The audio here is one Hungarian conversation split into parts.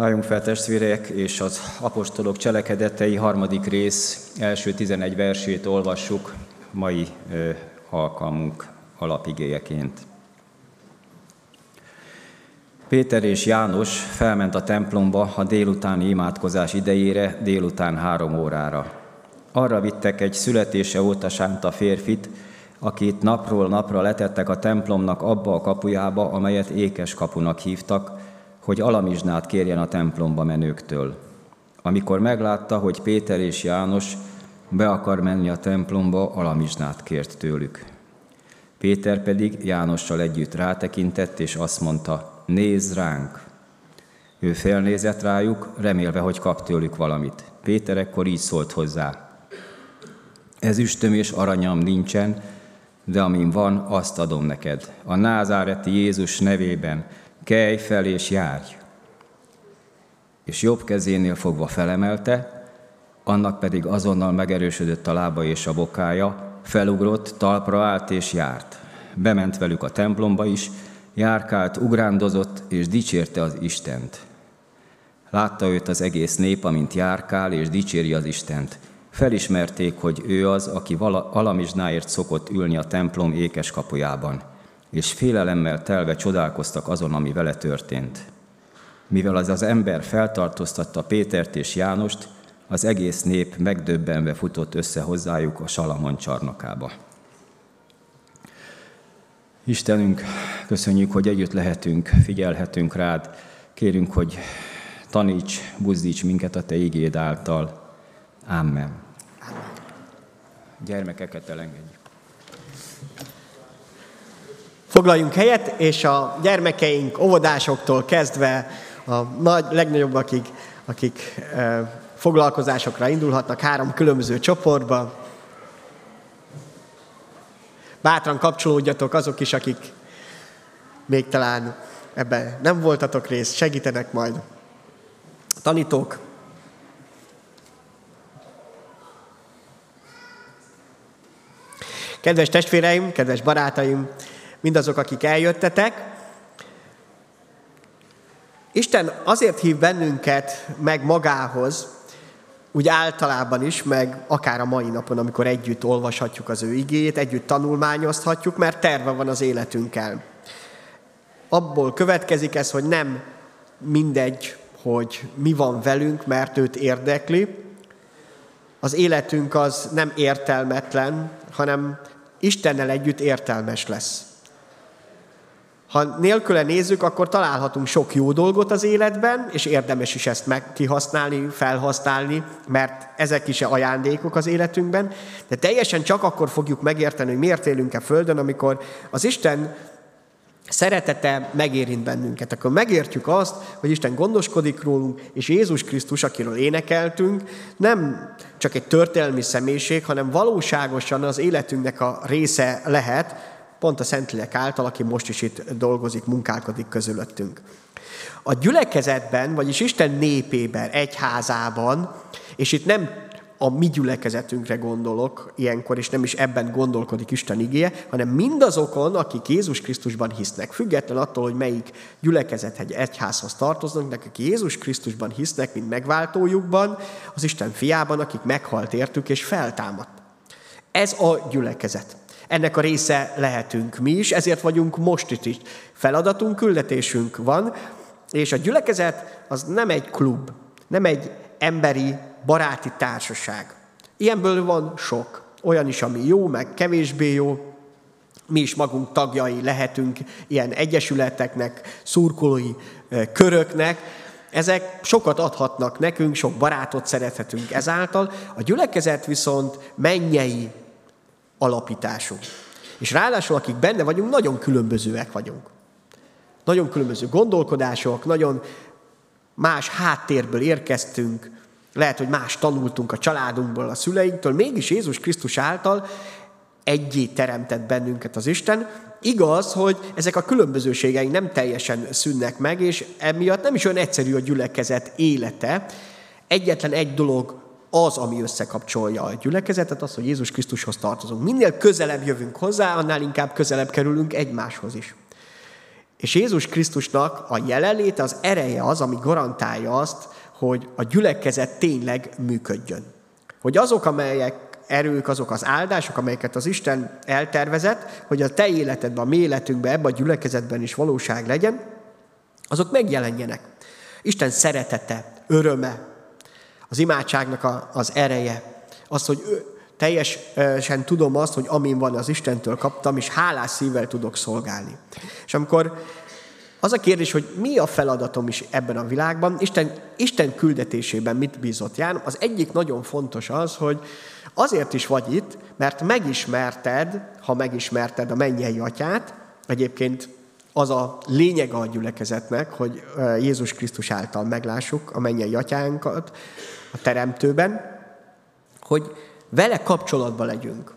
Álljunk fel testvérek, és az apostolok cselekedetei harmadik rész első 11 versét olvassuk mai ö, alkalmunk alapigéjeként. Péter és János felment a templomba a délutáni imádkozás idejére, délután három órára. Arra vittek egy születése óta sánta férfit, akit napról napra letettek a templomnak abba a kapujába, amelyet ékes kapunak hívtak, hogy alamizsnát kérjen a templomba menőktől. Amikor meglátta, hogy Péter és János be akar menni a templomba, alamizsnát kért tőlük. Péter pedig Jánossal együtt rátekintett, és azt mondta, nézz ránk! Ő felnézett rájuk, remélve, hogy kap tőlük valamit. Péter ekkor így szólt hozzá. Ezüstöm és aranyam nincsen, de amin van, azt adom neked. A názáreti Jézus nevében kelj fel és járj. És jobb kezénél fogva felemelte, annak pedig azonnal megerősödött a lába és a bokája, felugrott, talpra állt és járt. Bement velük a templomba is, járkált, ugrándozott és dicsérte az Istent. Látta őt az egész nép, amint járkál és dicséri az Istent. Felismerték, hogy ő az, aki alamizsnáért szokott ülni a templom ékes kapujában és félelemmel telve csodálkoztak azon, ami vele történt. Mivel az az ember feltartóztatta Pétert és Jánost, az egész nép megdöbbenve futott össze hozzájuk a Salamon csarnokába. Istenünk, köszönjük, hogy együtt lehetünk, figyelhetünk rád. Kérünk, hogy taníts, buzdíts minket a Te igéd által. Amen. Gyermekeket elengedjük. Foglaljunk helyet, és a gyermekeink óvodásoktól kezdve a nagy, legnagyobb, akik, akik e, foglalkozásokra indulhatnak három különböző csoportba. Bátran kapcsolódjatok azok is, akik még talán ebben nem voltatok részt, segítenek majd. A tanítók, Kedves testvéreim, kedves barátaim, mindazok, akik eljöttetek. Isten azért hív bennünket meg magához, úgy általában is, meg akár a mai napon, amikor együtt olvashatjuk az ő igét, együtt tanulmányozhatjuk, mert terve van az életünkkel. Abból következik ez, hogy nem mindegy, hogy mi van velünk, mert őt érdekli. Az életünk az nem értelmetlen, hanem Istennel együtt értelmes lesz. Ha nélküle nézzük, akkor találhatunk sok jó dolgot az életben, és érdemes is ezt meg kihasználni, felhasználni, mert ezek is ajándékok az életünkben, de teljesen csak akkor fogjuk megérteni, hogy miért élünk-e Földön, amikor az Isten szeretete megérint bennünket. Akkor megértjük azt, hogy Isten gondoskodik rólunk, és Jézus Krisztus, akiről énekeltünk, nem csak egy történelmi személyiség, hanem valóságosan az életünknek a része lehet, pont a Szentlélek által, aki most is itt dolgozik, munkálkodik közülöttünk. A gyülekezetben, vagyis Isten népében, egyházában, és itt nem a mi gyülekezetünkre gondolok ilyenkor, és nem is ebben gondolkodik Isten igéje, hanem mindazokon, akik Jézus Krisztusban hisznek, független attól, hogy melyik gyülekezet egy egyházhoz tartoznak, akik Jézus Krisztusban hisznek, mint megváltójukban, az Isten fiában, akik meghalt értük és feltámadt. Ez a gyülekezet. Ennek a része lehetünk mi is, ezért vagyunk most itt is. Feladatunk, küldetésünk van, és a gyülekezet az nem egy klub, nem egy emberi, baráti társaság. Ilyenből van sok. Olyan is, ami jó, meg kevésbé jó. Mi is magunk tagjai lehetünk ilyen egyesületeknek, szurkolói köröknek. Ezek sokat adhatnak nekünk, sok barátot szerethetünk ezáltal. A gyülekezet viszont mennyei alapításunk. És ráadásul, akik benne vagyunk, nagyon különbözőek vagyunk. Nagyon különböző gondolkodások, nagyon más háttérből érkeztünk, lehet, hogy más tanultunk a családunkból, a szüleinktől, mégis Jézus Krisztus által egyé teremtett bennünket az Isten. Igaz, hogy ezek a különbözőségeink nem teljesen szűnnek meg, és emiatt nem is olyan egyszerű a gyülekezet élete. Egyetlen egy dolog az, ami összekapcsolja a gyülekezetet, az, hogy Jézus Krisztushoz tartozunk. Minél közelebb jövünk hozzá, annál inkább közelebb kerülünk egymáshoz is. És Jézus Krisztusnak a jelenléte, az ereje az, ami garantálja azt, hogy a gyülekezet tényleg működjön. Hogy azok, amelyek erők, azok az áldások, amelyeket az Isten eltervezett, hogy a te életedben, a mi életünkben, ebben a gyülekezetben is valóság legyen, azok megjelenjenek. Isten szeretete, öröme, az imádságnak a, az ereje, az, hogy teljesen tudom azt, hogy amin van, az Istentől kaptam, és hálás szívvel tudok szolgálni. És amikor az a kérdés, hogy mi a feladatom is ebben a világban, Isten, Isten küldetésében mit bízott Ján, az egyik nagyon fontos az, hogy azért is vagy itt, mert megismerted, ha megismerted a mennyei atyát, egyébként az a lényeg a gyülekezetnek, hogy Jézus Krisztus által meglássuk a mennyei atyánkat a teremtőben, hogy vele kapcsolatban legyünk.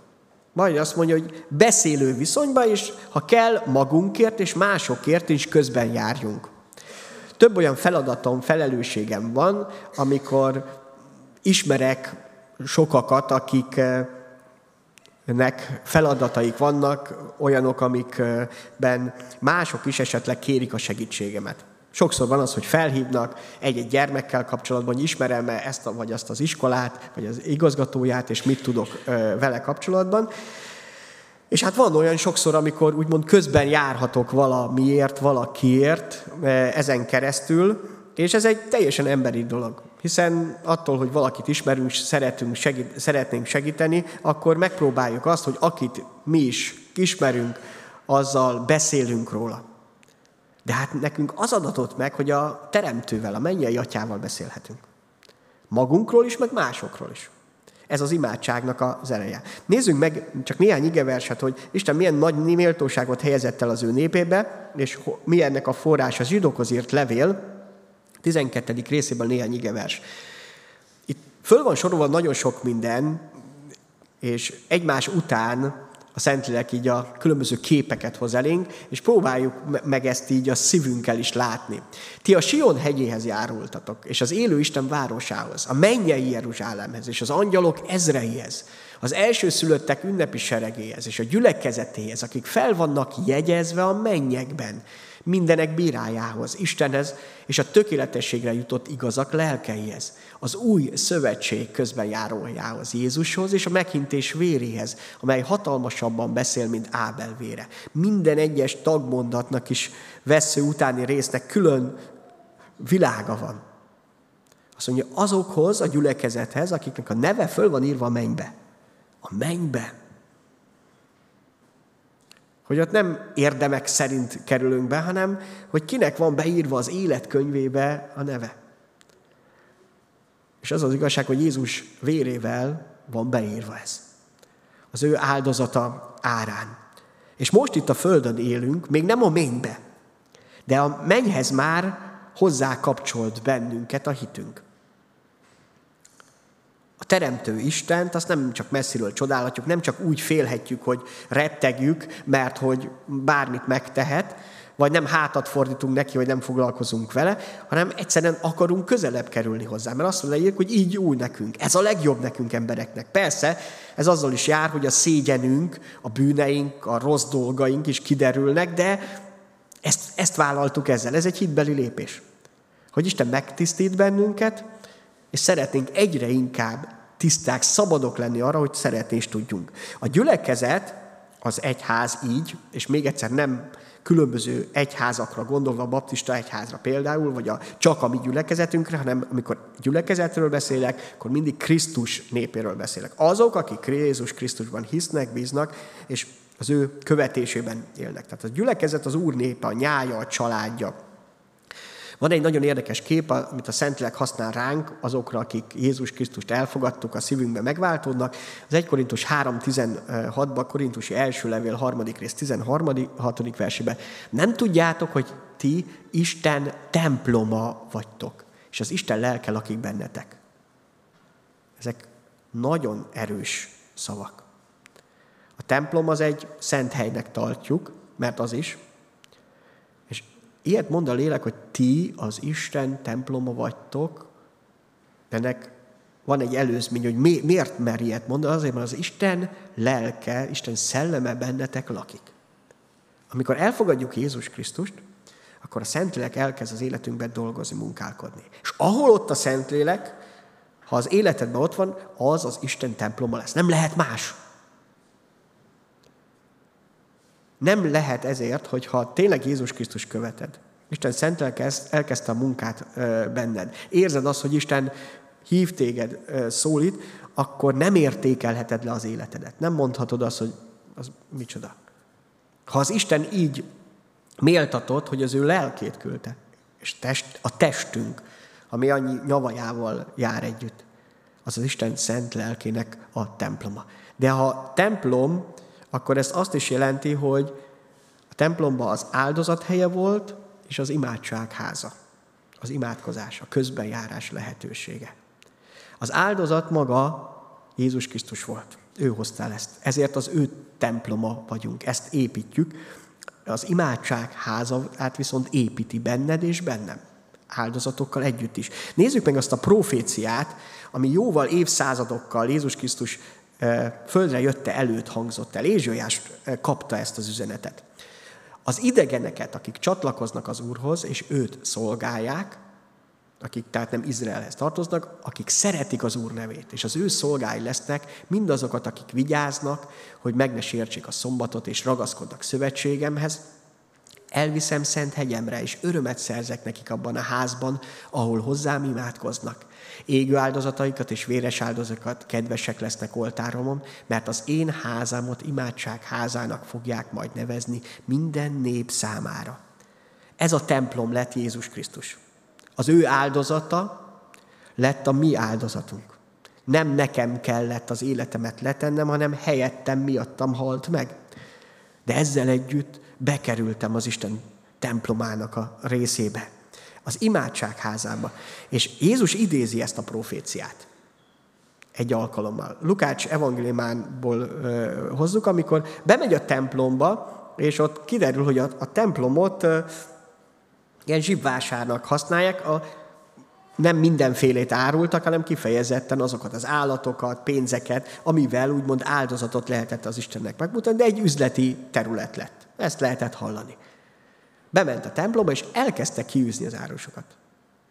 Majd azt mondja, hogy beszélő viszonyban is, ha kell, magunkért és másokért is közben járjunk. Több olyan feladatom, felelősségem van, amikor ismerek sokakat, akiknek feladataik vannak, olyanok, amikben mások is esetleg kérik a segítségemet. Sokszor van az, hogy felhívnak egy-egy gyermekkel kapcsolatban, hogy ismerem-e ezt a, vagy azt az iskolát, vagy az igazgatóját, és mit tudok vele kapcsolatban. És hát van olyan sokszor, amikor úgymond közben járhatok valamiért, valakiért ezen keresztül, és ez egy teljesen emberi dolog. Hiszen attól, hogy valakit ismerünk, szeretünk, segít, szeretnénk segíteni, akkor megpróbáljuk azt, hogy akit mi is ismerünk, azzal beszélünk róla. De hát nekünk az adatot meg, hogy a teremtővel, a mennyei atyával beszélhetünk. Magunkról is, meg másokról is. Ez az imádságnak az ereje. Nézzünk meg csak néhány igeverset, hogy Isten milyen nagy méltóságot helyezett el az ő népébe, és mi ennek a forrás az zsidókhoz írt levél, 12. részében néhány igevers. Itt föl van sorolva nagyon sok minden, és egymás után a Szentlélek így a különböző képeket hoz elénk, és próbáljuk meg ezt így a szívünkkel is látni. Ti a Sion hegyéhez járultatok, és az élő Isten városához, a mennyei Jeruzsálemhez, és az angyalok ezreihez, az elsőszülöttek ünnepi seregéhez, és a gyülekezetéhez, akik fel vannak jegyezve a mennyekben, mindenek bírájához, Istenhez és a tökéletességre jutott igazak lelkeihez, az új szövetség közben járójához, Jézushoz és a meghintés véréhez, amely hatalmasabban beszél, mint Ábel vére. Minden egyes tagmondatnak is vesző utáni résznek külön világa van. Azt mondja, azokhoz a gyülekezethez, akiknek a neve föl van írva a mennybe. A mennybe hogy ott nem érdemek szerint kerülünk be, hanem hogy kinek van beírva az életkönyvébe a neve. És az az igazság, hogy Jézus vérével van beírva ez. Az ő áldozata árán. És most itt a Földön élünk, még nem a mennybe, de a mennyhez már hozzá kapcsolt bennünket a hitünk teremtő Istent, azt nem csak messziről csodálhatjuk, nem csak úgy félhetjük, hogy rettegjük, mert hogy bármit megtehet, vagy nem hátat fordítunk neki, hogy nem foglalkozunk vele, hanem egyszerűen akarunk közelebb kerülni hozzá. Mert azt mondja, hogy így úgy nekünk. Ez a legjobb nekünk embereknek. Persze, ez azzal is jár, hogy a szégyenünk, a bűneink, a rossz dolgaink is kiderülnek, de ezt, ezt vállaltuk ezzel. Ez egy hitbeli lépés. Hogy Isten megtisztít bennünket, és szeretnénk egyre inkább tiszták, szabadok lenni arra, hogy szeretni is tudjunk. A gyülekezet, az egyház így, és még egyszer nem különböző egyházakra gondolva, a baptista egyházra például, vagy a, csak a mi gyülekezetünkre, hanem amikor gyülekezetről beszélek, akkor mindig Krisztus népéről beszélek. Azok, akik Jézus Krisztusban hisznek, bíznak, és az ő követésében élnek. Tehát a gyülekezet az Úr népe, a nyája, a családja, van egy nagyon érdekes kép, amit a Szentlélek használ ránk, azokra, akik Jézus Krisztust elfogadtuk, a szívünkbe megváltódnak. Az 1 Korintus 3.16-ban, Korintusi első levél harmadik rész 13. versében. Nem tudjátok, hogy ti Isten temploma vagytok, és az Isten lelke lakik bennetek. Ezek nagyon erős szavak. A templom az egy szent helynek tartjuk, mert az is, Ilyet mond a lélek, hogy ti az Isten temploma vagytok, ennek van egy előzmény, hogy mi, miért mer ilyet mondani, azért, mert az Isten lelke, Isten szelleme bennetek lakik. Amikor elfogadjuk Jézus Krisztust, akkor a Szentlélek elkezd az életünkben dolgozni, munkálkodni. És ahol ott a Szentlélek, ha az életedben ott van, az az Isten temploma lesz. Nem lehet más. Nem lehet ezért, hogyha tényleg Jézus Krisztus követed, Isten szent elkezdte a munkát benned. Érzed azt, hogy Isten hív téged, szólít, akkor nem értékelheted le az életedet. Nem mondhatod azt, hogy az micsoda. Ha az Isten így méltatott, hogy az ő lelkét küldte, és test, a testünk, ami annyi nyavajával jár együtt, az az Isten szent lelkének a temploma. De ha templom, akkor ez azt is jelenti, hogy a templomban az áldozat helye volt, és az imádság háza. Az imádkozás, a közbenjárás lehetősége. Az áldozat maga Jézus Krisztus volt. Ő hozta el ezt. Ezért az ő temploma vagyunk. Ezt építjük. Az imádság házát viszont építi benned és bennem. Áldozatokkal együtt is. Nézzük meg azt a proféciát, ami jóval évszázadokkal Jézus Krisztus földre jötte előtt hangzott el. Ézsőjás kapta ezt az üzenetet. Az idegeneket, akik csatlakoznak az Úrhoz, és őt szolgálják, akik tehát nem Izraelhez tartoznak, akik szeretik az Úr nevét, és az ő szolgái lesznek mindazokat, akik vigyáznak, hogy meg ne sértsék a szombatot, és ragaszkodnak szövetségemhez, elviszem szent hegyemre, és örömet szerzek nekik abban a házban, ahol hozzám imádkoznak. Égő áldozataikat és véres áldozatokat kedvesek lesznek oltáromon, mert az én házámot imádság házának fogják majd nevezni minden nép számára. Ez a templom lett Jézus Krisztus. Az ő áldozata lett a mi áldozatunk. Nem nekem kellett az életemet letennem, hanem helyettem miattam halt meg. De ezzel együtt bekerültem az Isten templomának a részébe az imádság házába. És Jézus idézi ezt a proféciát egy alkalommal. Lukács evangéliumánból hozzuk, amikor bemegy a templomba, és ott kiderül, hogy a, a templomot ö, ilyen zsibvásárnak használják, a, nem mindenfélét árultak, hanem kifejezetten azokat az állatokat, pénzeket, amivel úgymond áldozatot lehetett az Istennek megmutatni, de egy üzleti terület lett. Ezt lehetett hallani. Bement a templomba, és elkezdte kiűzni az árusokat.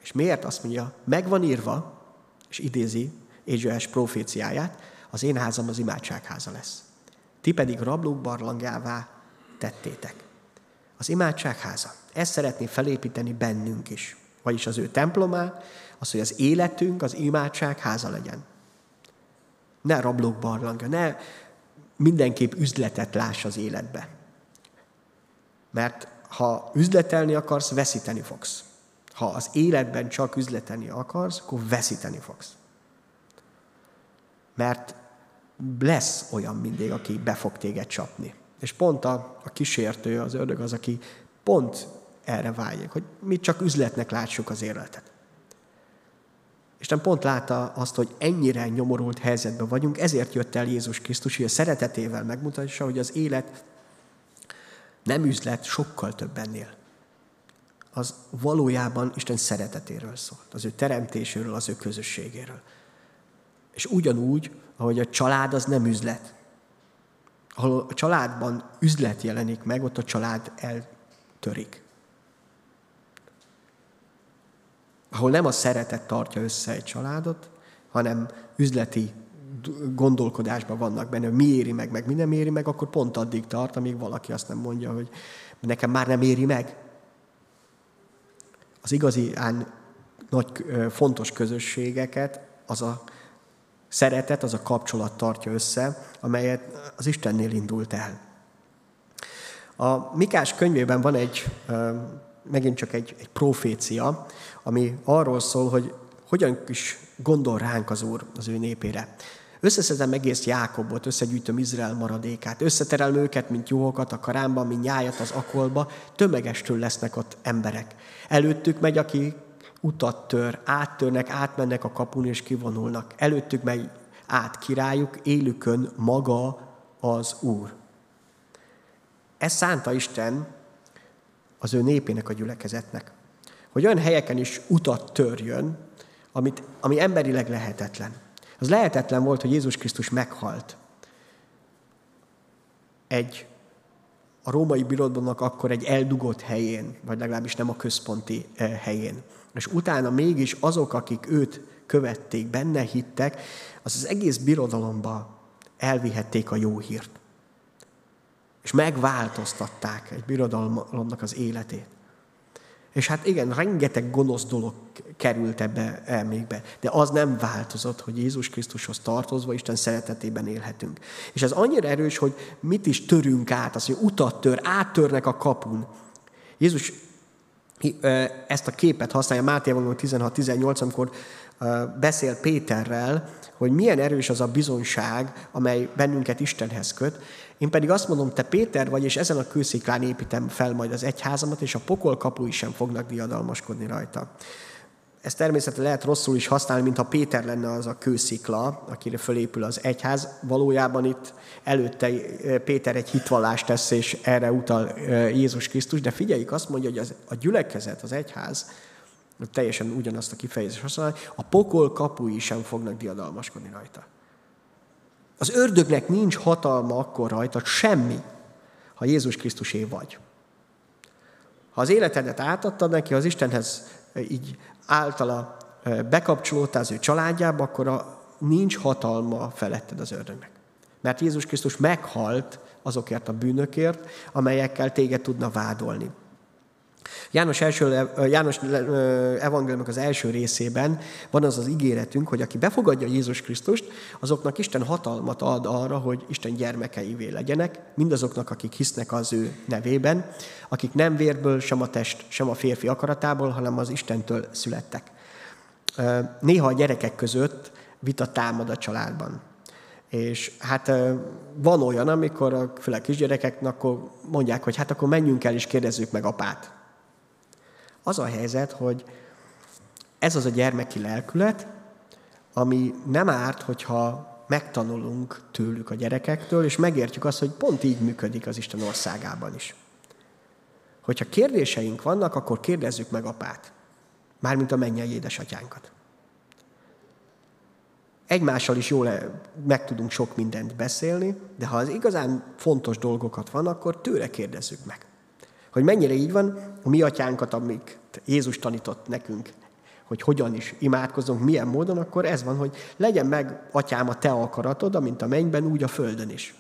És miért? Azt mondja, meg van írva, és idézi Ézsőes proféciáját, az én házam az imádságháza lesz. Ti pedig rablók barlangjává tettétek. Az imádságháza. Ezt szeretné felépíteni bennünk is. Vagyis az ő templomá, az, hogy az életünk az imádságháza legyen. Ne rablók barlangja, ne mindenképp üzletet láss az életbe. Mert ha üzletelni akarsz, veszíteni fogsz. Ha az életben csak üzletelni akarsz, akkor veszíteni fogsz. Mert lesz olyan mindig, aki be fog téged csapni. És pont a, a kísértő, az ördög az, aki pont erre vágyik, hogy mi csak üzletnek látsuk az életet. Isten pont látta azt, hogy ennyire nyomorult helyzetben vagyunk, ezért jött el Jézus Krisztus, hogy a szeretetével megmutassa, hogy az élet nem üzlet, sokkal több ennél. Az valójában Isten szeretetéről szólt, az ő teremtéséről, az ő közösségéről. És ugyanúgy, ahogy a család az nem üzlet. Ahol a családban üzlet jelenik meg, ott a család eltörik. Ahol nem a szeretet tartja össze egy családot, hanem üzleti gondolkodásban vannak benne, hogy mi éri meg, meg mi nem éri meg, akkor pont addig tart, amíg valaki azt nem mondja, hogy nekem már nem éri meg. Az igazi án nagy fontos közösségeket az a szeretet, az a kapcsolat tartja össze, amelyet az Istennél indult el. A Mikás könyvében van egy, megint csak egy, egy profécia, ami arról szól, hogy hogyan is gondol ránk az Úr az ő népére. Összeszedem egész Jákobot, összegyűjtöm Izrael maradékát, összeterelem őket, mint juhokat a karámban, mint nyájat az akolba, tömegestől lesznek ott emberek. Előttük megy, aki utat tör, áttörnek, átmennek a kapun és kivonulnak. Előttük megy át királyuk, élükön maga az Úr. Ez szánta Isten az ő népének a gyülekezetnek. Hogy olyan helyeken is utat törjön, amit, ami emberileg lehetetlen. Az lehetetlen volt, hogy Jézus Krisztus meghalt. Egy a római birodalomnak akkor egy eldugott helyén, vagy legalábbis nem a központi helyén. És utána mégis azok, akik őt követték, benne hittek, az az egész birodalomba elvihették a jó hírt. És megváltoztatták egy birodalomnak az életét. És hát igen, rengeteg gonosz dolog került ebbe elmékbe, de az nem változott, hogy Jézus Krisztushoz tartozva Isten szeretetében élhetünk. És ez annyira erős, hogy mit is törünk át, az, hogy utat tör, áttörnek a kapun. Jézus ezt a képet használja Máté 16-18, amikor beszél Péterrel, hogy milyen erős az a bizonyság, amely bennünket Istenhez köt. Én pedig azt mondom, te Péter vagy, és ezen a kősziklán építem fel majd az egyházamat, és a pokol kapui sem fognak diadalmaskodni rajta. Ezt természetesen lehet rosszul is használni, mintha Péter lenne az a kőszikla, akire fölépül az egyház. Valójában itt előtte eh, Péter egy hitvallást tesz, és erre utal eh, Jézus Krisztus, de figyeljük, azt mondja, hogy az, a gyülekezet, az egyház, teljesen ugyanazt a kifejezést használja, a pokol kapui sem fognak diadalmaskodni rajta. Az ördögnek nincs hatalma akkor rajta, semmi, ha Jézus Krisztusé vagy. Ha az életedet átadtad neki, az Istenhez így általa bekapcsolódtál az ő családjába, akkor a, nincs hatalma feletted az ördögnek. Mert Jézus Krisztus meghalt azokért a bűnökért, amelyekkel téged tudna vádolni. János, első, János evangéliumok az első részében van az az ígéretünk, hogy aki befogadja Jézus Krisztust, azoknak Isten hatalmat ad arra, hogy Isten gyermekeivé legyenek, mindazoknak, akik hisznek az ő nevében, akik nem vérből, sem a test, sem a férfi akaratából, hanem az Istentől születtek. Néha a gyerekek között vita támad a családban. És hát van olyan, amikor a, főleg kisgyerekeknek akkor mondják, hogy hát akkor menjünk el és kérdezzük meg apát. Az a helyzet, hogy ez az a gyermeki lelkület, ami nem árt, hogyha megtanulunk tőlük a gyerekektől, és megértjük azt, hogy pont így működik az Isten országában is. Hogyha kérdéseink vannak, akkor kérdezzük meg apát. Mármint a mennyei édesatyánkat. Egymással is jól meg tudunk sok mindent beszélni, de ha az igazán fontos dolgokat van, akkor tőle kérdezzük meg. Hogy mennyire így van, a mi atyánkat, amik Jézus tanított nekünk, hogy hogyan is imádkozunk, milyen módon, akkor ez van, hogy legyen meg, atyám, a te akaratod, amint a mennyben, úgy a földön is.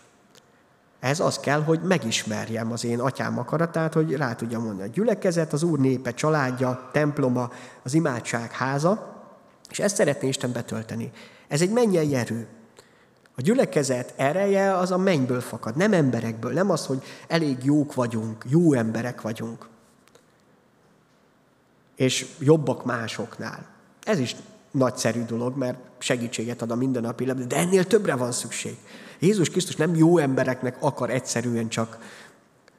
Ez az kell, hogy megismerjem az én atyám akaratát, hogy rá tudjam mondani a gyülekezet, az Úr népe, családja, temploma, az imádság háza, és ezt szeretné Isten betölteni. Ez egy mennyei erő. A gyülekezet ereje az a mennyből fakad, nem emberekből, nem az, hogy elég jók vagyunk, jó emberek vagyunk, és jobbak másoknál. Ez is nagyszerű dolog, mert segítséget ad a mindennapi életben, de ennél többre van szükség. Jézus Krisztus nem jó embereknek akar egyszerűen csak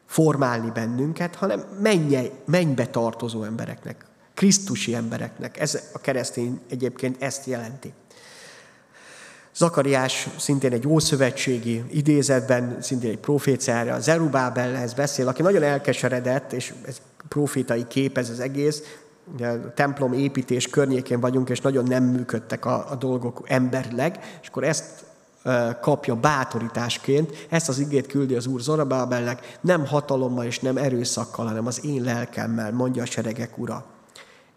formálni bennünket, hanem mennyei, mennybe tartozó embereknek, krisztusi embereknek. Ez a keresztény egyébként ezt jelenti. Zakariás szintén egy ószövetségi idézetben, szintén egy proféciára, Zerubábelhez beszél, aki nagyon elkeseredett, és ez profétai kép ez az egész, ugye a templom építés környékén vagyunk, és nagyon nem működtek a, a dolgok emberleg, és akkor ezt kapja bátorításként, ezt az igét küldi az Úr Zorabábelnek, nem hatalommal és nem erőszakkal, hanem az én lelkemmel, mondja a seregek ura.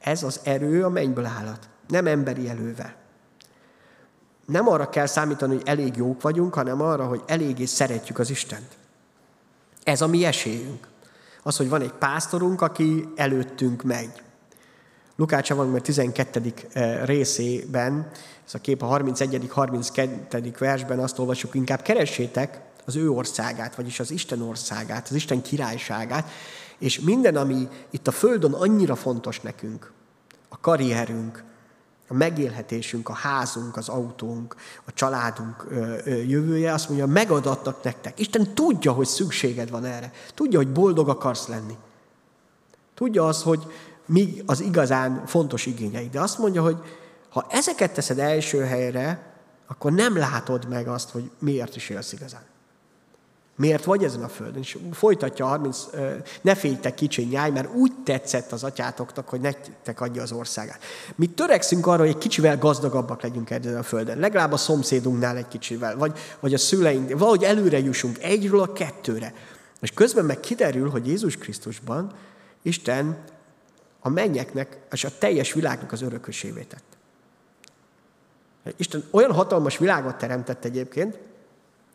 Ez az erő a mennyből állat, nem emberi elővel nem arra kell számítani, hogy elég jók vagyunk, hanem arra, hogy eléggé szeretjük az Istent. Ez a mi esélyünk. Az, hogy van egy pásztorunk, aki előttünk megy. Lukács mert 12. Eh, részében, ez a kép a 31. 32. versben azt olvasjuk, inkább keressétek az ő országát, vagyis az Isten országát, az Isten királyságát, és minden, ami itt a Földön annyira fontos nekünk, a karrierünk, a megélhetésünk, a házunk, az autónk, a családunk jövője, azt mondja, megadatnak nektek. Isten tudja, hogy szükséged van erre. Tudja, hogy boldog akarsz lenni. Tudja az, hogy mi az igazán fontos igényeid. De azt mondja, hogy ha ezeket teszed első helyre, akkor nem látod meg azt, hogy miért is élsz igazán. Miért vagy ezen a földön? És folytatja 30, ne féltek kicsi nyáj, mert úgy tetszett az atyátoknak, hogy nektek adja az országát. Mi törekszünk arra, hogy egy kicsivel gazdagabbak legyünk ezen a földön. Legalább a szomszédunknál egy kicsivel, vagy, vagy a szüleink, valahogy előre jussunk egyről a kettőre. És közben meg kiderül, hogy Jézus Krisztusban Isten a mennyeknek és a teljes világnak az örökösévé tett. Isten olyan hatalmas világot teremtett egyébként,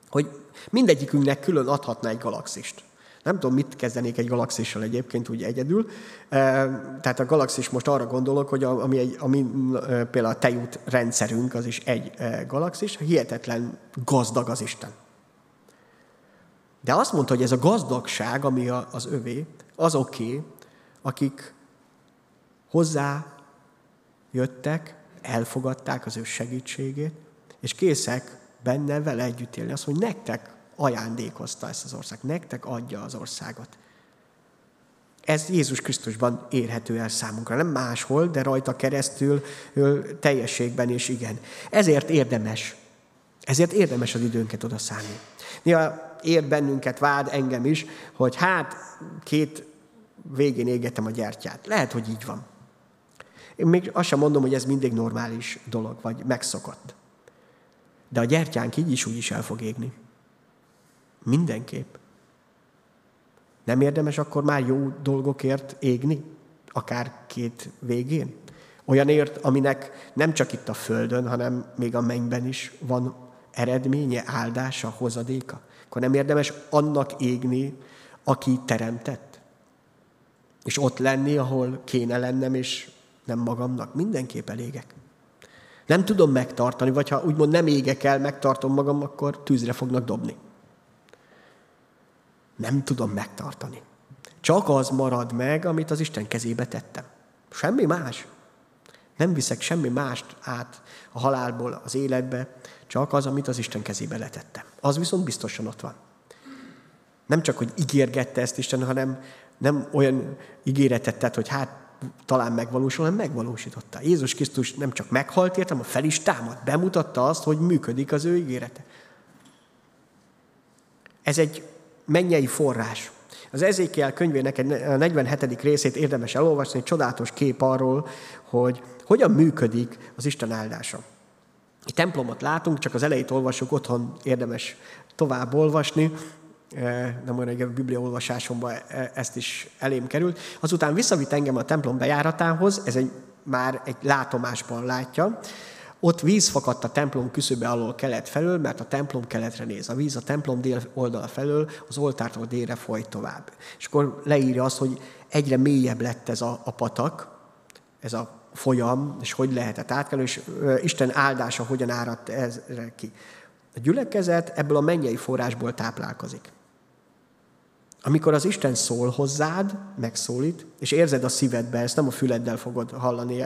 hogy mindegyikünknek külön adhatna egy galaxist. Nem tudom, mit kezdenék egy galaxissal egyébként úgy egyedül. Tehát a galaxis most arra gondolok, hogy ami, egy, ami például a tejút rendszerünk, az is egy galaxis, hihetetlen gazdag az Isten. De azt mondta, hogy ez a gazdagság, ami az övé, az oké, okay, akik hozzá jöttek, elfogadták az ő segítségét, és készek benne vele együtt élni. Azt hogy nektek ajándékozta ezt az ország, nektek adja az országot. Ez Jézus Krisztusban érhető el számunkra, nem máshol, de rajta keresztül teljességben és igen. Ezért érdemes, ezért érdemes az időnket oda szállni. Néha ér bennünket vád, engem is, hogy hát két végén égetem a gyertyát. Lehet, hogy így van. Én még azt sem mondom, hogy ez mindig normális dolog, vagy megszokott. De a gyertyánk így is úgy is el fog égni. Mindenképp. Nem érdemes akkor már jó dolgokért égni? Akár két végén? Olyanért, aminek nem csak itt a földön, hanem még a mennyben is van eredménye, áldása, hozadéka. Akkor nem érdemes annak égni, aki teremtett. És ott lenni, ahol kéne lennem, és nem magamnak. Mindenképp elégek. Nem tudom megtartani, vagy ha úgymond nem égek el, megtartom magam, akkor tűzre fognak dobni. Nem tudom megtartani. Csak az marad meg, amit az Isten kezébe tettem. Semmi más. Nem viszek semmi mást át a halálból az életbe, csak az, amit az Isten kezébe letettem. Az viszont biztosan ott van. Nem csak, hogy ígérgette ezt Isten, hanem nem olyan ígéretet tett, hogy hát talán megvalósul, hanem megvalósította. Jézus Krisztus nem csak meghalt értem, hanem fel is támad. Bemutatta azt, hogy működik az ő ígérete. Ez egy mennyei forrás. Az Ezékiel könyvének egy 47. részét érdemes elolvasni, egy csodálatos kép arról, hogy hogyan működik az Isten áldása. Egy templomot látunk, csak az elejét olvasjuk, otthon érdemes tovább olvasni, nem olyan a Biblia olvasásomban e, ezt is elém került. Azután visszavitt engem a templom bejáratához, ez egy, már egy látomásban látja, ott víz fakadt a templom küszöbe alól kelet felől, mert a templom keletre néz. A víz a templom dél oldala felől, az oltártól délre folyt tovább. És akkor leírja azt, hogy egyre mélyebb lett ez a, a patak, ez a folyam, és hogy lehetett átkelni, és Isten áldása hogyan áradt ezre ki. A gyülekezet ebből a mennyei forrásból táplálkozik. Amikor az Isten szól hozzád, megszólít, és érzed a szívedbe, ezt nem a füleddel fogod hallani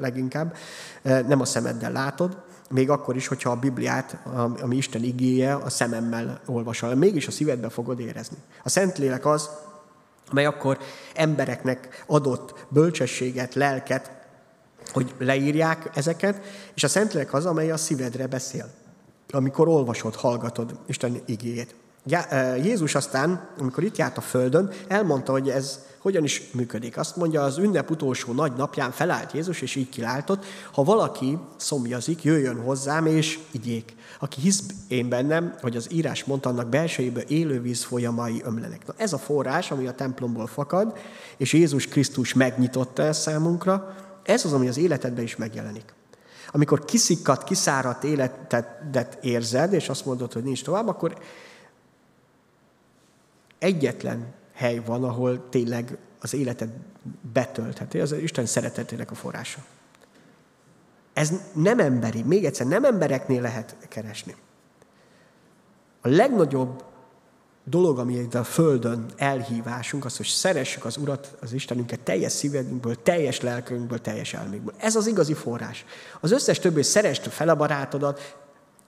leginkább, nem a szemeddel látod, még akkor is, hogyha a Bibliát, ami Isten igéje, a szememmel olvasol, mégis a szívedbe fogod érezni. A Szentlélek az, amely akkor embereknek adott bölcsességet, lelket, hogy leírják ezeket, és a Szentlélek az, amely a szívedre beszél, amikor olvasod, hallgatod Isten igéjét. Jézus aztán, amikor itt járt a földön, elmondta, hogy ez hogyan is működik. Azt mondja, az ünnep utolsó nagy napján felállt Jézus, és így kiláltott, ha valaki szomjazik, jöjjön hozzám, és igyék. Aki hisz én bennem, hogy az írás mondta, annak belsejéből élő víz folyamai ömlenek. Na, ez a forrás, ami a templomból fakad, és Jézus Krisztus megnyitotta ezt számunkra, ez az, ami az életedben is megjelenik. Amikor kiszikkadt, kiszáradt életedet érzed, és azt mondod, hogy nincs tovább, akkor egyetlen hely van, ahol tényleg az életed betöltheti, az Isten szeretetének a forrása. Ez nem emberi, még egyszer, nem embereknél lehet keresni. A legnagyobb dolog, ami itt a Földön elhívásunk, az, hogy szeressük az Urat, az Istenünket teljes szívünkből, teljes lelkünkből, teljes elménkből. Ez az igazi forrás. Az összes többi, szerest fel a barátodat,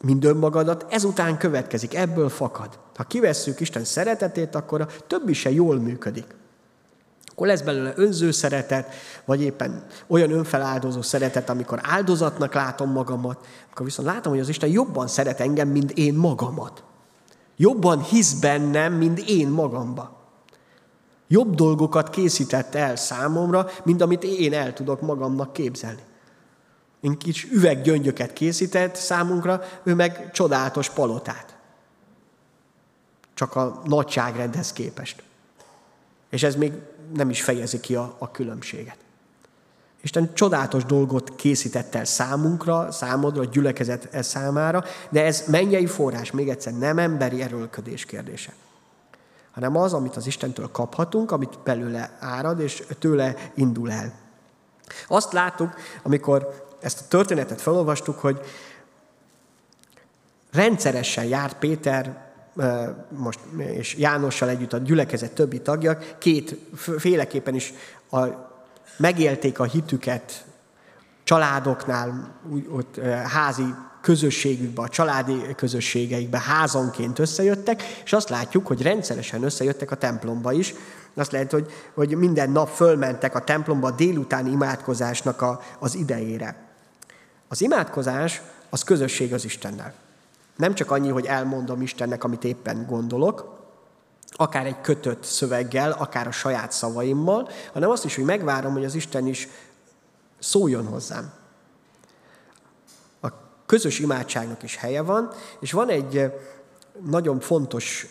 mind önmagadat, ezután következik, ebből fakad. Ha kivesszük Isten szeretetét, akkor a többi se jól működik. Akkor lesz belőle önző szeretet, vagy éppen olyan önfeláldozó szeretet, amikor áldozatnak látom magamat, akkor viszont látom, hogy az Isten jobban szeret engem, mint én magamat. Jobban hisz bennem, mint én magamba. Jobb dolgokat készített el számomra, mint amit én el tudok magamnak képzelni. Kis üveggyöngyöket készített számunkra, ő meg csodálatos palotát. csak a nagyságrendhez képest. És ez még nem is fejezi ki a, a különbséget. Isten csodálatos dolgot készített el számunkra, számodra, gyülekezet e számára, de ez mennyei forrás, még egyszer nem emberi erőlködés kérdése, hanem az, amit az Istentől kaphatunk, amit belőle árad, és tőle indul el. Azt láttuk, amikor ezt a történetet felolvastuk, hogy rendszeresen járt Péter most, és Jánossal együtt a gyülekezet többi tagja, két féleképpen is a, megélték a hitüket családoknál, úgy, ott házi közösségükbe, a családi közösségeikbe házanként összejöttek, és azt látjuk, hogy rendszeresen összejöttek a templomba is. Azt lehet, hogy, hogy minden nap fölmentek a templomba a délutáni imádkozásnak a, az idejére. Az imádkozás az közösség az Istennel. Nem csak annyi, hogy elmondom Istennek, amit éppen gondolok, akár egy kötött szöveggel, akár a saját szavaimmal, hanem azt is, hogy megvárom, hogy az Isten is szóljon hozzám. A közös imádságnak is helye van, és van egy nagyon fontos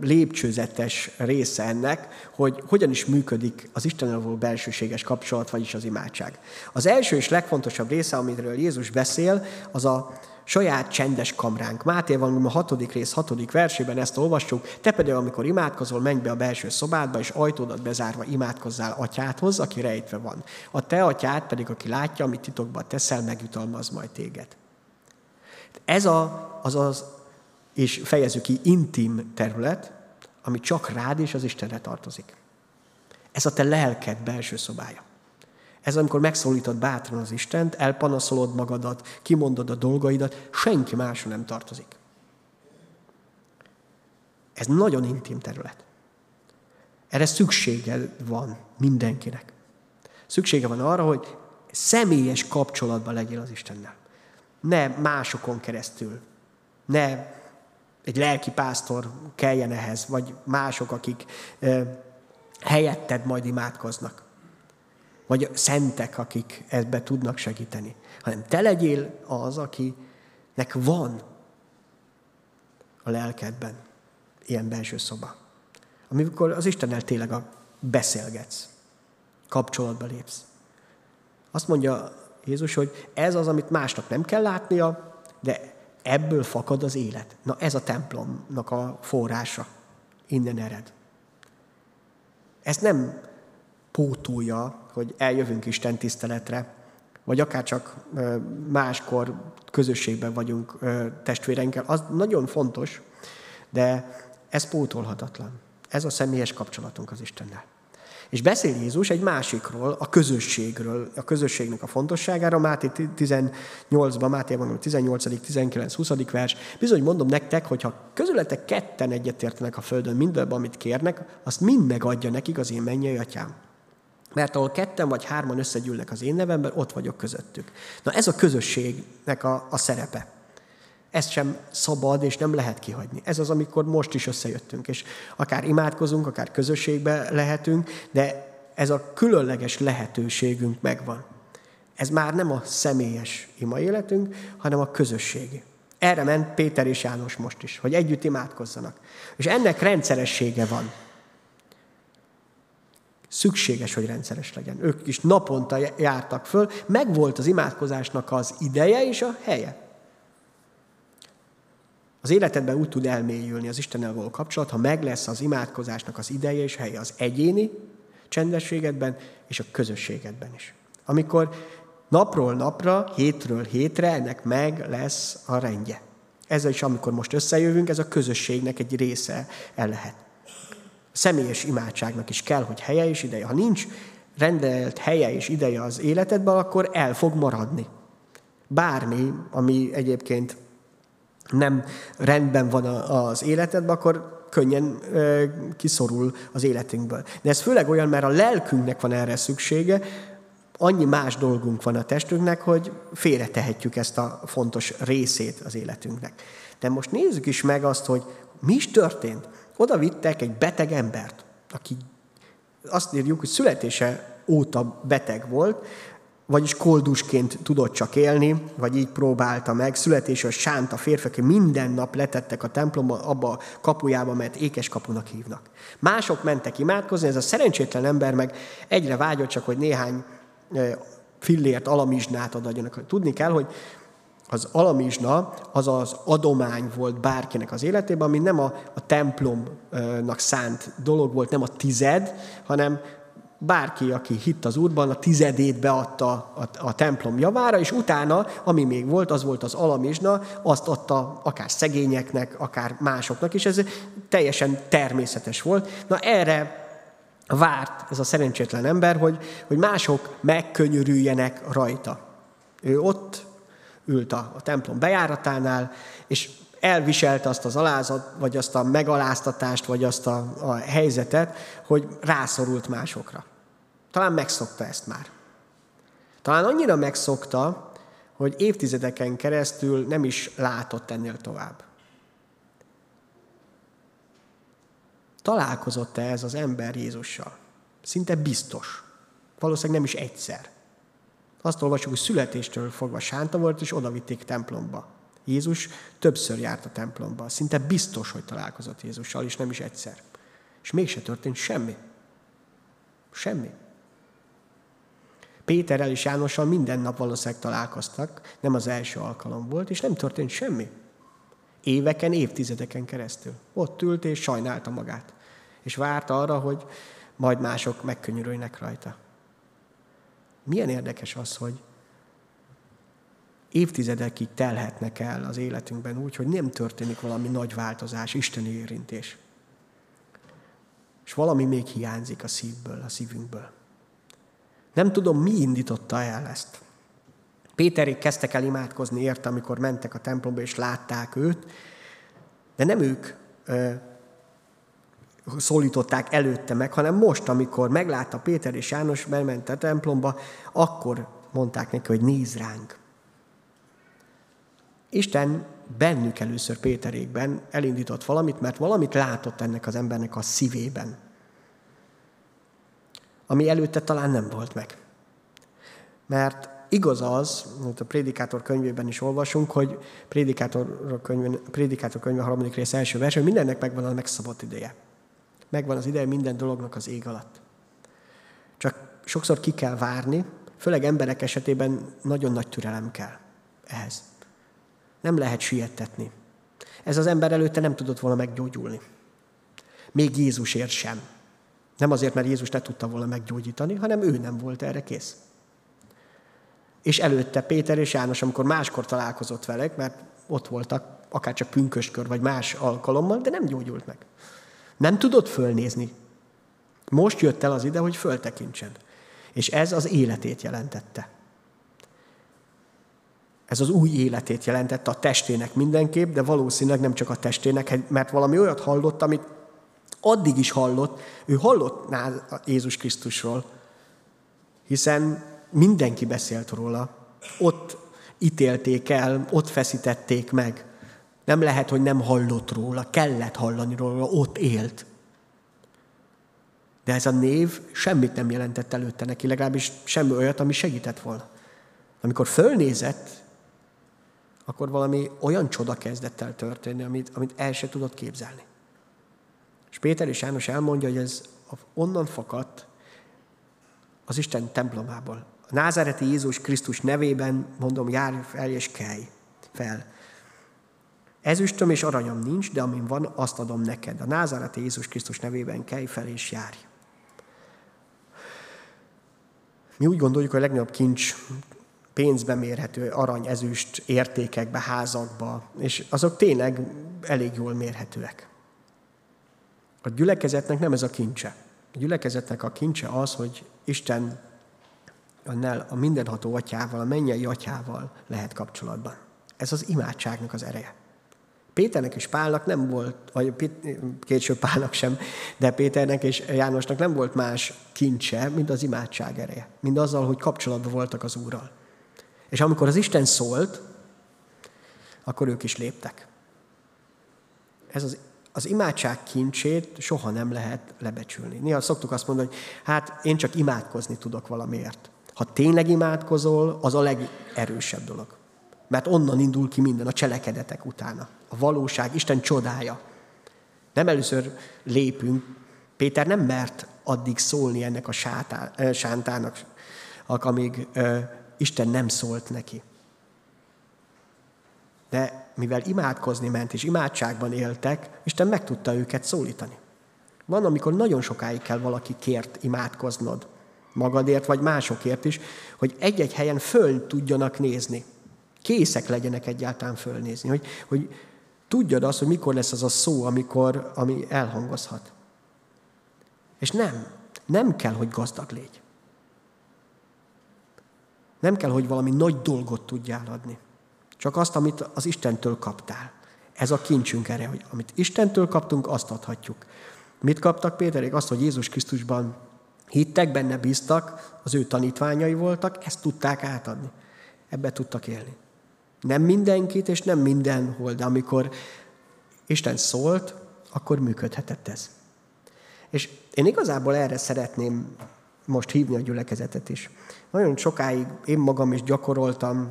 lépcsőzetes része ennek, hogy hogyan is működik az Istennel való belsőséges kapcsolat, vagyis az imádság. Az első és legfontosabb része, amiről Jézus beszél, az a saját csendes kamránk. Máté van a hatodik rész, hatodik versében ezt olvassuk. Te pedig, amikor imádkozol, menj be a belső szobádba, és ajtódat bezárva imádkozzál atyádhoz, aki rejtve van. A te atyád pedig, aki látja, amit titokban teszel, megjutalmaz majd téged. Ez a, az az, és fejezzük ki, intim terület, ami csak rád és az Istenre tartozik. Ez a te lelked belső szobája. Ez amikor megszólítod bátran az Istent, elpanaszolod magadat, kimondod a dolgaidat, senki másra nem tartozik. Ez nagyon intim terület. Erre szüksége van mindenkinek. Szüksége van arra, hogy személyes kapcsolatban legyél az Istennel. Ne másokon keresztül. Ne egy lelki pásztor kelljen ehhez, vagy mások, akik helyetted majd imádkoznak vagy szentek, akik ebbe tudnak segíteni, hanem te legyél az, akinek van a lelkedben ilyen belső szoba. Amikor az Istennel tényleg a beszélgetsz, kapcsolatba lépsz. Azt mondja Jézus, hogy ez az, amit másnak nem kell látnia, de ebből fakad az élet. Na ez a templomnak a forrása. Innen ered. Ezt nem pótolja hogy eljövünk Isten tiszteletre, vagy akár csak máskor közösségben vagyunk testvéreinkkel, az nagyon fontos, de ez pótolhatatlan. Ez a személyes kapcsolatunk az Istennel. És beszél Jézus egy másikról, a közösségről, a közösségnek a fontosságára, Máté 18-ban, Máté 18. 19. 20. vers. Bizony mondom nektek, hogy ha közületek ketten egyetértenek a földön mindabban, amit kérnek, azt mind megadja nekik az én mennyei atyám. Mert ahol ketten vagy hárman összegyűlnek az én nevemben, ott vagyok közöttük. Na ez a közösségnek a, a szerepe. Ezt sem szabad és nem lehet kihagyni. Ez az, amikor most is összejöttünk, és akár imádkozunk, akár közösségbe lehetünk, de ez a különleges lehetőségünk megvan. Ez már nem a személyes ima életünk, hanem a közösségi. Erre ment Péter és János most is, hogy együtt imádkozzanak. És ennek rendszeressége van. Szükséges, hogy rendszeres legyen. Ők is naponta jártak föl, megvolt az imádkozásnak az ideje és a helye. Az életedben úgy tud elmélyülni az Istennel való kapcsolat, ha meg lesz az imádkozásnak az ideje és helye az egyéni csendességedben és a közösségedben is. Amikor napról napra, hétről hétre ennek meg lesz a rendje. Ez is, amikor most összejövünk, ez a közösségnek egy része el lehet személyes imádságnak is kell, hogy helye és ideje. Ha nincs rendelt helye és ideje az életedben, akkor el fog maradni. Bármi, ami egyébként nem rendben van az életedben, akkor könnyen kiszorul az életünkből. De ez főleg olyan, mert a lelkünknek van erre szüksége, annyi más dolgunk van a testünknek, hogy félretehetjük ezt a fontos részét az életünknek. De most nézzük is meg azt, hogy mi is történt. Oda vittek egy beteg embert, aki azt írjuk, hogy születése óta beteg volt, vagyis koldusként tudott csak élni, vagy így próbálta meg. Születésről sánta férfi, aki minden nap letettek a templomba, abba a kapujába, mert ékes kapunak hívnak. Mások mentek imádkozni, ez a szerencsétlen ember meg egyre vágyott csak, hogy néhány fillért, alamizsnát adjanak. Tudni kell, hogy az alamizsna az az adomány volt bárkinek az életében, ami nem a, a templomnak szánt dolog volt, nem a tized, hanem bárki, aki hitt az Úrban, a tizedét beadta a, a templom javára, és utána, ami még volt, az volt az alamizsna, azt adta akár szegényeknek, akár másoknak, és ez teljesen természetes volt. Na erre várt ez a szerencsétlen ember, hogy, hogy mások megkönyörüljenek rajta. Ő ott ült a, a templom bejáratánál, és elviselte azt az alázat, vagy azt a megaláztatást, vagy azt a, a helyzetet, hogy rászorult másokra. Talán megszokta ezt már. Talán annyira megszokta, hogy évtizedeken keresztül nem is látott ennél tovább. Találkozott-e ez az ember Jézussal? Szinte biztos. Valószínűleg nem is egyszer. Azt olvasjuk, hogy születéstől fogva sánta volt, és oda vitték templomba. Jézus többször járt a templomba. Szinte biztos, hogy találkozott Jézussal, és nem is egyszer. És mégse történt semmi. Semmi. Péterrel és Jánossal minden nap valószínűleg találkoztak, nem az első alkalom volt, és nem történt semmi. Éveken, évtizedeken keresztül. Ott ült és sajnálta magát. És várta arra, hogy majd mások megkönnyörüljenek rajta. Milyen érdekes az, hogy évtizedekig telhetnek el az életünkben úgy, hogy nem történik valami nagy változás, isteni érintés. És valami még hiányzik a szívből, a szívünkből. Nem tudom, mi indította el ezt. Péterék kezdtek el imádkozni érte, amikor mentek a templomba, és látták őt, de nem ők ö, szólították előtte meg, hanem most, amikor meglátta Péter és János, bement a templomba, akkor mondták neki, hogy nézz ránk. Isten bennük először Péterékben elindított valamit, mert valamit látott ennek az embernek a szívében, ami előtte talán nem volt meg. Mert igaz az, amit a Prédikátor könyvében is olvasunk, hogy Prédikátor könyve, Prédikátor könyve harmadik rész első vers, hogy mindennek megvan a megszabott ideje. Megvan az ideje minden dolognak az ég alatt. Csak sokszor ki kell várni, főleg emberek esetében nagyon nagy türelem kell ehhez. Nem lehet siettetni. Ez az ember előtte nem tudott volna meggyógyulni. Még Jézusért sem. Nem azért, mert Jézus ne tudta volna meggyógyítani, hanem ő nem volt erre kész. És előtte Péter és János, amikor máskor találkozott velek, mert ott voltak, akár csak pünköskör, vagy más alkalommal, de nem gyógyult meg. Nem tudott fölnézni. Most jött el az ide, hogy föltekintsen. És ez az életét jelentette. Ez az új életét jelentette a testének mindenképp, de valószínűleg nem csak a testének, mert valami olyat hallott, amit addig is hallott. Ő hallott Jézus Krisztusról, hiszen mindenki beszélt róla. Ott ítélték el, ott feszítették meg. Nem lehet, hogy nem hallott róla, kellett hallani róla, ott élt. De ez a név semmit nem jelentett előtte neki, legalábbis semmi olyat, ami segített volna. Amikor fölnézett, akkor valami olyan csoda kezdett el történni, amit, amit el se tudott képzelni. És Péter és János elmondja, hogy ez onnan fakadt az Isten templomából. A názáreti Jézus Krisztus nevében mondom, járj fel és kelj fel. Ezüstöm és aranyom nincs, de amin van, azt adom neked. A názáreti Jézus Krisztus nevében kelj fel és járj. Mi úgy gondoljuk, hogy a legnagyobb kincs pénzbe mérhető arany, ezüst értékekbe, házakba, és azok tényleg elég jól mérhetőek. A gyülekezetnek nem ez a kincse. A gyülekezetnek a kincse az, hogy Isten annál a mindenható atyával, a mennyei atyával lehet kapcsolatban. Ez az imádságnak az ereje. Péternek és Pálnak nem volt, vagy később Pálnak sem, de Péternek és Jánosnak nem volt más kincse, mint az imádság ereje. Mind azzal, hogy kapcsolatban voltak az Úrral. És amikor az Isten szólt, akkor ők is léptek. Ez az, az imádság kincsét soha nem lehet lebecsülni. Néha szoktuk azt mondani, hogy hát én csak imádkozni tudok valamiért. Ha tényleg imádkozol, az a legerősebb dolog. Mert onnan indul ki minden, a cselekedetek utána. A valóság, Isten csodája. Nem először lépünk. Péter nem mert addig szólni ennek a sátá, sántának, amíg Isten nem szólt neki. De mivel imádkozni ment, és imádságban éltek, Isten meg tudta őket szólítani. Van, amikor nagyon sokáig kell valaki kért imádkoznod, magadért vagy másokért is, hogy egy-egy helyen föl tudjanak nézni. Készek legyenek egyáltalán fölnézni, hogy, hogy tudjad azt, hogy mikor lesz az a szó, amikor, ami elhangozhat. És nem, nem kell, hogy gazdag légy. Nem kell, hogy valami nagy dolgot tudjál adni. Csak azt, amit az Istentől kaptál. Ez a kincsünk erre, hogy amit Istentől kaptunk, azt adhatjuk. Mit kaptak Péterék? Azt, hogy Jézus Krisztusban hittek, benne bíztak, az ő tanítványai voltak, ezt tudták átadni. Ebbe tudtak élni. Nem mindenkit, és nem mindenhol, de amikor Isten szólt, akkor működhetett ez. És én igazából erre szeretném most hívni a gyülekezetet is. Nagyon sokáig én magam is gyakoroltam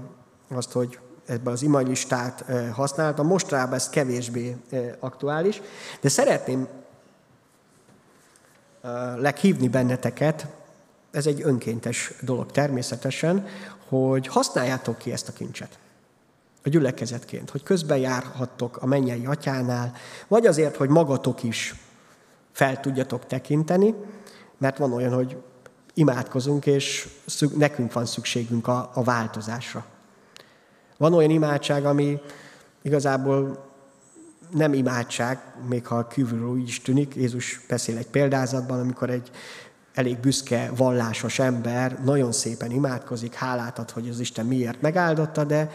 azt, hogy ebben az imalistát eh, használtam, mostrában ez kevésbé eh, aktuális, de szeretném leghívni benneteket, ez egy önkéntes dolog természetesen, hogy használjátok ki ezt a kincset a gyülekezetként, hogy közben járhattok a mennyei atyánál, vagy azért, hogy magatok is fel tudjatok tekinteni, mert van olyan, hogy imádkozunk, és nekünk van szükségünk a, a változásra. Van olyan imádság, ami igazából nem imádság, még ha kívülről úgy is tűnik. Jézus beszél egy példázatban, amikor egy elég büszke, vallásos ember nagyon szépen imádkozik, hálát ad, hogy az Isten miért megáldotta, de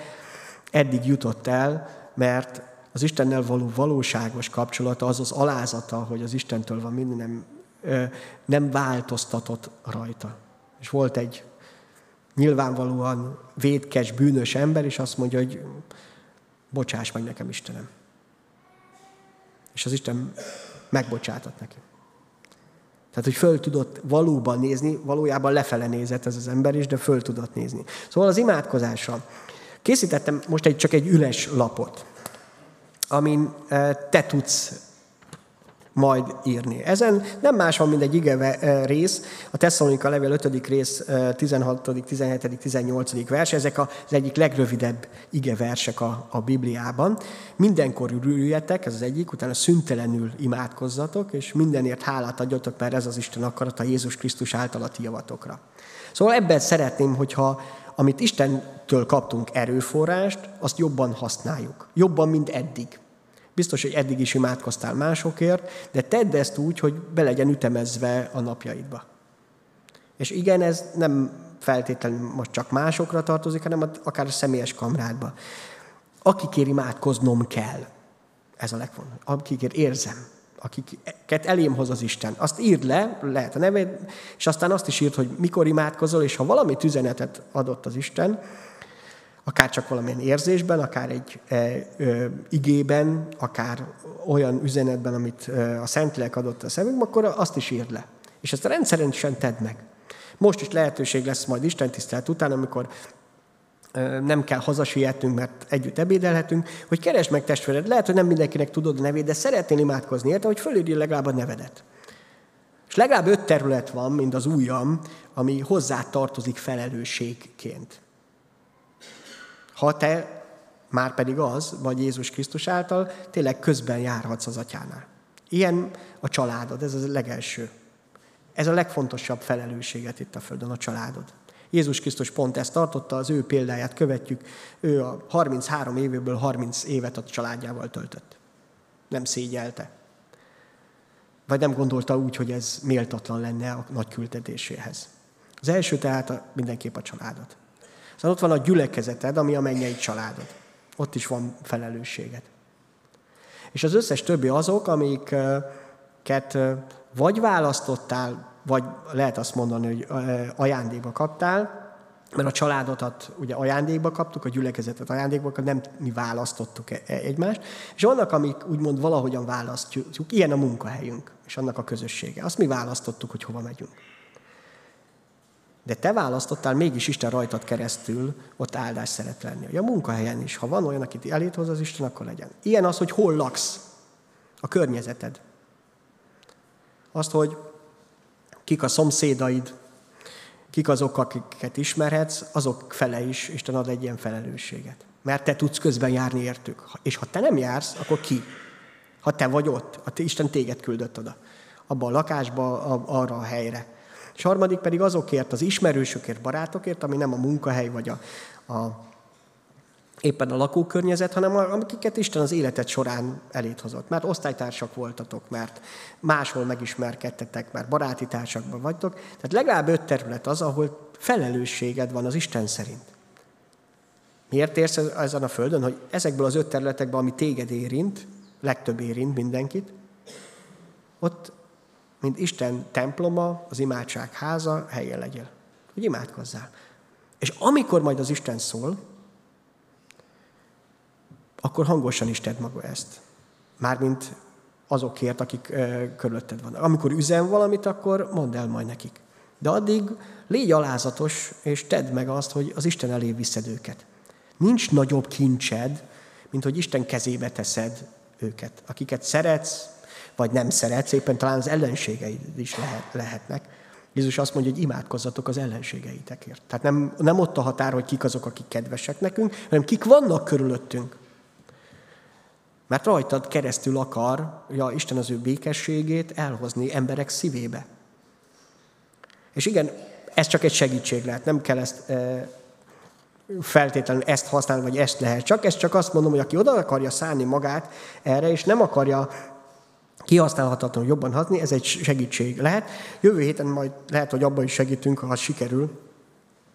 eddig jutott el, mert az Istennel való valóságos kapcsolata, az az alázata, hogy az Istentől van minden, nem, változtatott rajta. És volt egy nyilvánvalóan védkes, bűnös ember, és azt mondja, hogy bocsáss meg nekem, Istenem. És az Isten megbocsátott neki. Tehát, hogy föl tudott valóban nézni, valójában lefele nézett ez az ember is, de föl tudott nézni. Szóval az imádkozásra. Készítettem most egy, csak egy üres lapot, amin te tudsz majd írni. Ezen nem más van, mint egy ige rész, a Tesszalonika levél 5. rész 16., 17., 18. vers, ezek az egyik legrövidebb ige versek a, a Bibliában. Mindenkor ürüljetek, ez az egyik, utána szüntelenül imádkozzatok, és mindenért hálát adjatok, mert ez az Isten akarata Jézus Krisztus által a ti javatokra. Szóval ebben szeretném, hogyha amit Istentől kaptunk erőforrást, azt jobban használjuk. Jobban, mint eddig. Biztos, hogy eddig is imádkoztál másokért, de tedd ezt úgy, hogy be legyen ütemezve a napjaidba. És igen, ez nem feltétlenül most csak másokra tartozik, hanem akár a személyes kamrádba. Akikért imádkoznom kell. Ez a legfontosabb. Akikért érzem. Akiket elém hoz az Isten. Azt írd le, lehet a neved, és aztán azt is írd, hogy mikor imádkozol, és ha valami üzenetet adott az Isten, akár csak valamilyen érzésben, akár egy e, e, igében, akár olyan üzenetben, amit e, a Szentlélek adott a szemünkbe, akkor azt is írd le. És ezt rendszeresen tedd meg. Most is lehetőség lesz majd Isten tisztelet után, amikor e, nem kell hazasietnünk, mert együtt ebédelhetünk, hogy keresd meg testvéred. Lehet, hogy nem mindenkinek tudod a nevét, de szeretnél imádkozni érte, hogy fölírja legalább a nevedet. És legalább öt terület van, mint az ujjam, ami hozzá tartozik felelősségként. Ha te, már pedig az, vagy Jézus Krisztus által, tényleg közben járhatsz az atyánál. Ilyen a családod, ez a legelső. Ez a legfontosabb felelősséget itt a Földön, a családod. Jézus Krisztus pont ezt tartotta, az ő példáját követjük. Ő a 33 évéből 30 évet a családjával töltött. Nem szégyelte. Vagy nem gondolta úgy, hogy ez méltatlan lenne a nagy küldetéséhez. Az első tehát a, mindenképp a családot. Szóval ott van a gyülekezeted, ami a mennyei családod. Ott is van felelősséged. És az összes többi azok, amiket vagy választottál, vagy lehet azt mondani, hogy ajándékba kaptál, mert a családotat ugye ajándékba kaptuk, a gyülekezetet ajándékba kaptuk, nem mi választottuk e, e, egymást, és vannak, amik úgymond valahogyan választjuk, ilyen a munkahelyünk, és annak a közössége. Azt mi választottuk, hogy hova megyünk. De te választottál mégis Isten rajtad keresztül ott áldás szeret lenni. A munkahelyen is, ha van olyan, akit elét hoz az Isten, akkor legyen. Ilyen az, hogy hol laksz. A környezeted. Azt, hogy kik a szomszédaid, kik azok, akiket ismerhetsz, azok fele is Isten ad egy ilyen felelősséget. Mert te tudsz közben járni értük. És ha te nem jársz, akkor ki? Ha te vagy ott, Isten téged küldött oda. Abba a lakásba, arra a helyre. És harmadik pedig azokért, az ismerősökért, barátokért, ami nem a munkahely vagy a, a éppen a lakókörnyezet, hanem akiket Isten az életed során elét hozott. Mert osztálytársak voltatok, mert máshol megismerkedtetek, mert baráti társakban vagytok. Tehát legalább öt terület az, ahol felelősséged van az Isten szerint. Miért érsz ezen a földön, hogy ezekből az öt területekben, ami téged érint, legtöbb érint mindenkit, ott, mint Isten temploma, az imádság háza, helyen legyél. Hogy imádkozzál. És amikor majd az Isten szól, akkor hangosan is tedd maga ezt. Mármint azokért, akik ö, körülötted vannak. Amikor üzen valamit, akkor mondd el majd nekik. De addig légy alázatos, és tedd meg azt, hogy az Isten elé viszed őket. Nincs nagyobb kincsed, mint hogy Isten kezébe teszed őket. Akiket szeretsz, vagy nem szeretsz, éppen talán az ellenségeid is lehet, lehetnek. Jézus azt mondja, hogy imádkozzatok az ellenségeitekért. Tehát nem, nem ott a határ, hogy kik azok, akik kedvesek nekünk, hanem kik vannak körülöttünk. Mert rajtad keresztül akar ja, Isten az ő békességét elhozni emberek szívébe. És igen, ez csak egy segítség lehet, nem kell ezt e, feltétlenül ezt használni, vagy ezt lehet. Csak ezt csak azt mondom, hogy aki oda akarja szállni magát erre, és nem akarja kihasználhatatlanul jobban hatni, ez egy segítség lehet. Jövő héten majd lehet, hogy abban is segítünk, ha az sikerül,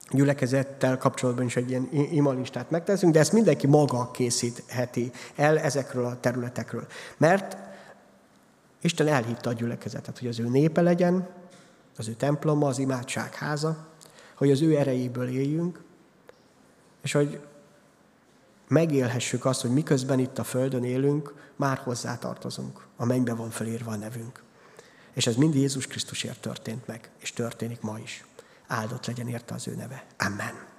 gyülekezettel kapcsolatban is egy ilyen imalistát megteszünk, de ezt mindenki maga készítheti el ezekről a területekről. Mert Isten elhitta a gyülekezetet, hogy az ő népe legyen, az ő temploma, az imádság háza, hogy az ő erejéből éljünk, és hogy megélhessük azt, hogy miközben itt a Földön élünk, már hozzá tartozunk. A mennybe van felírva a nevünk. És ez mind Jézus Krisztusért történt meg, és történik ma is. Áldott legyen érte az ő neve. Amen.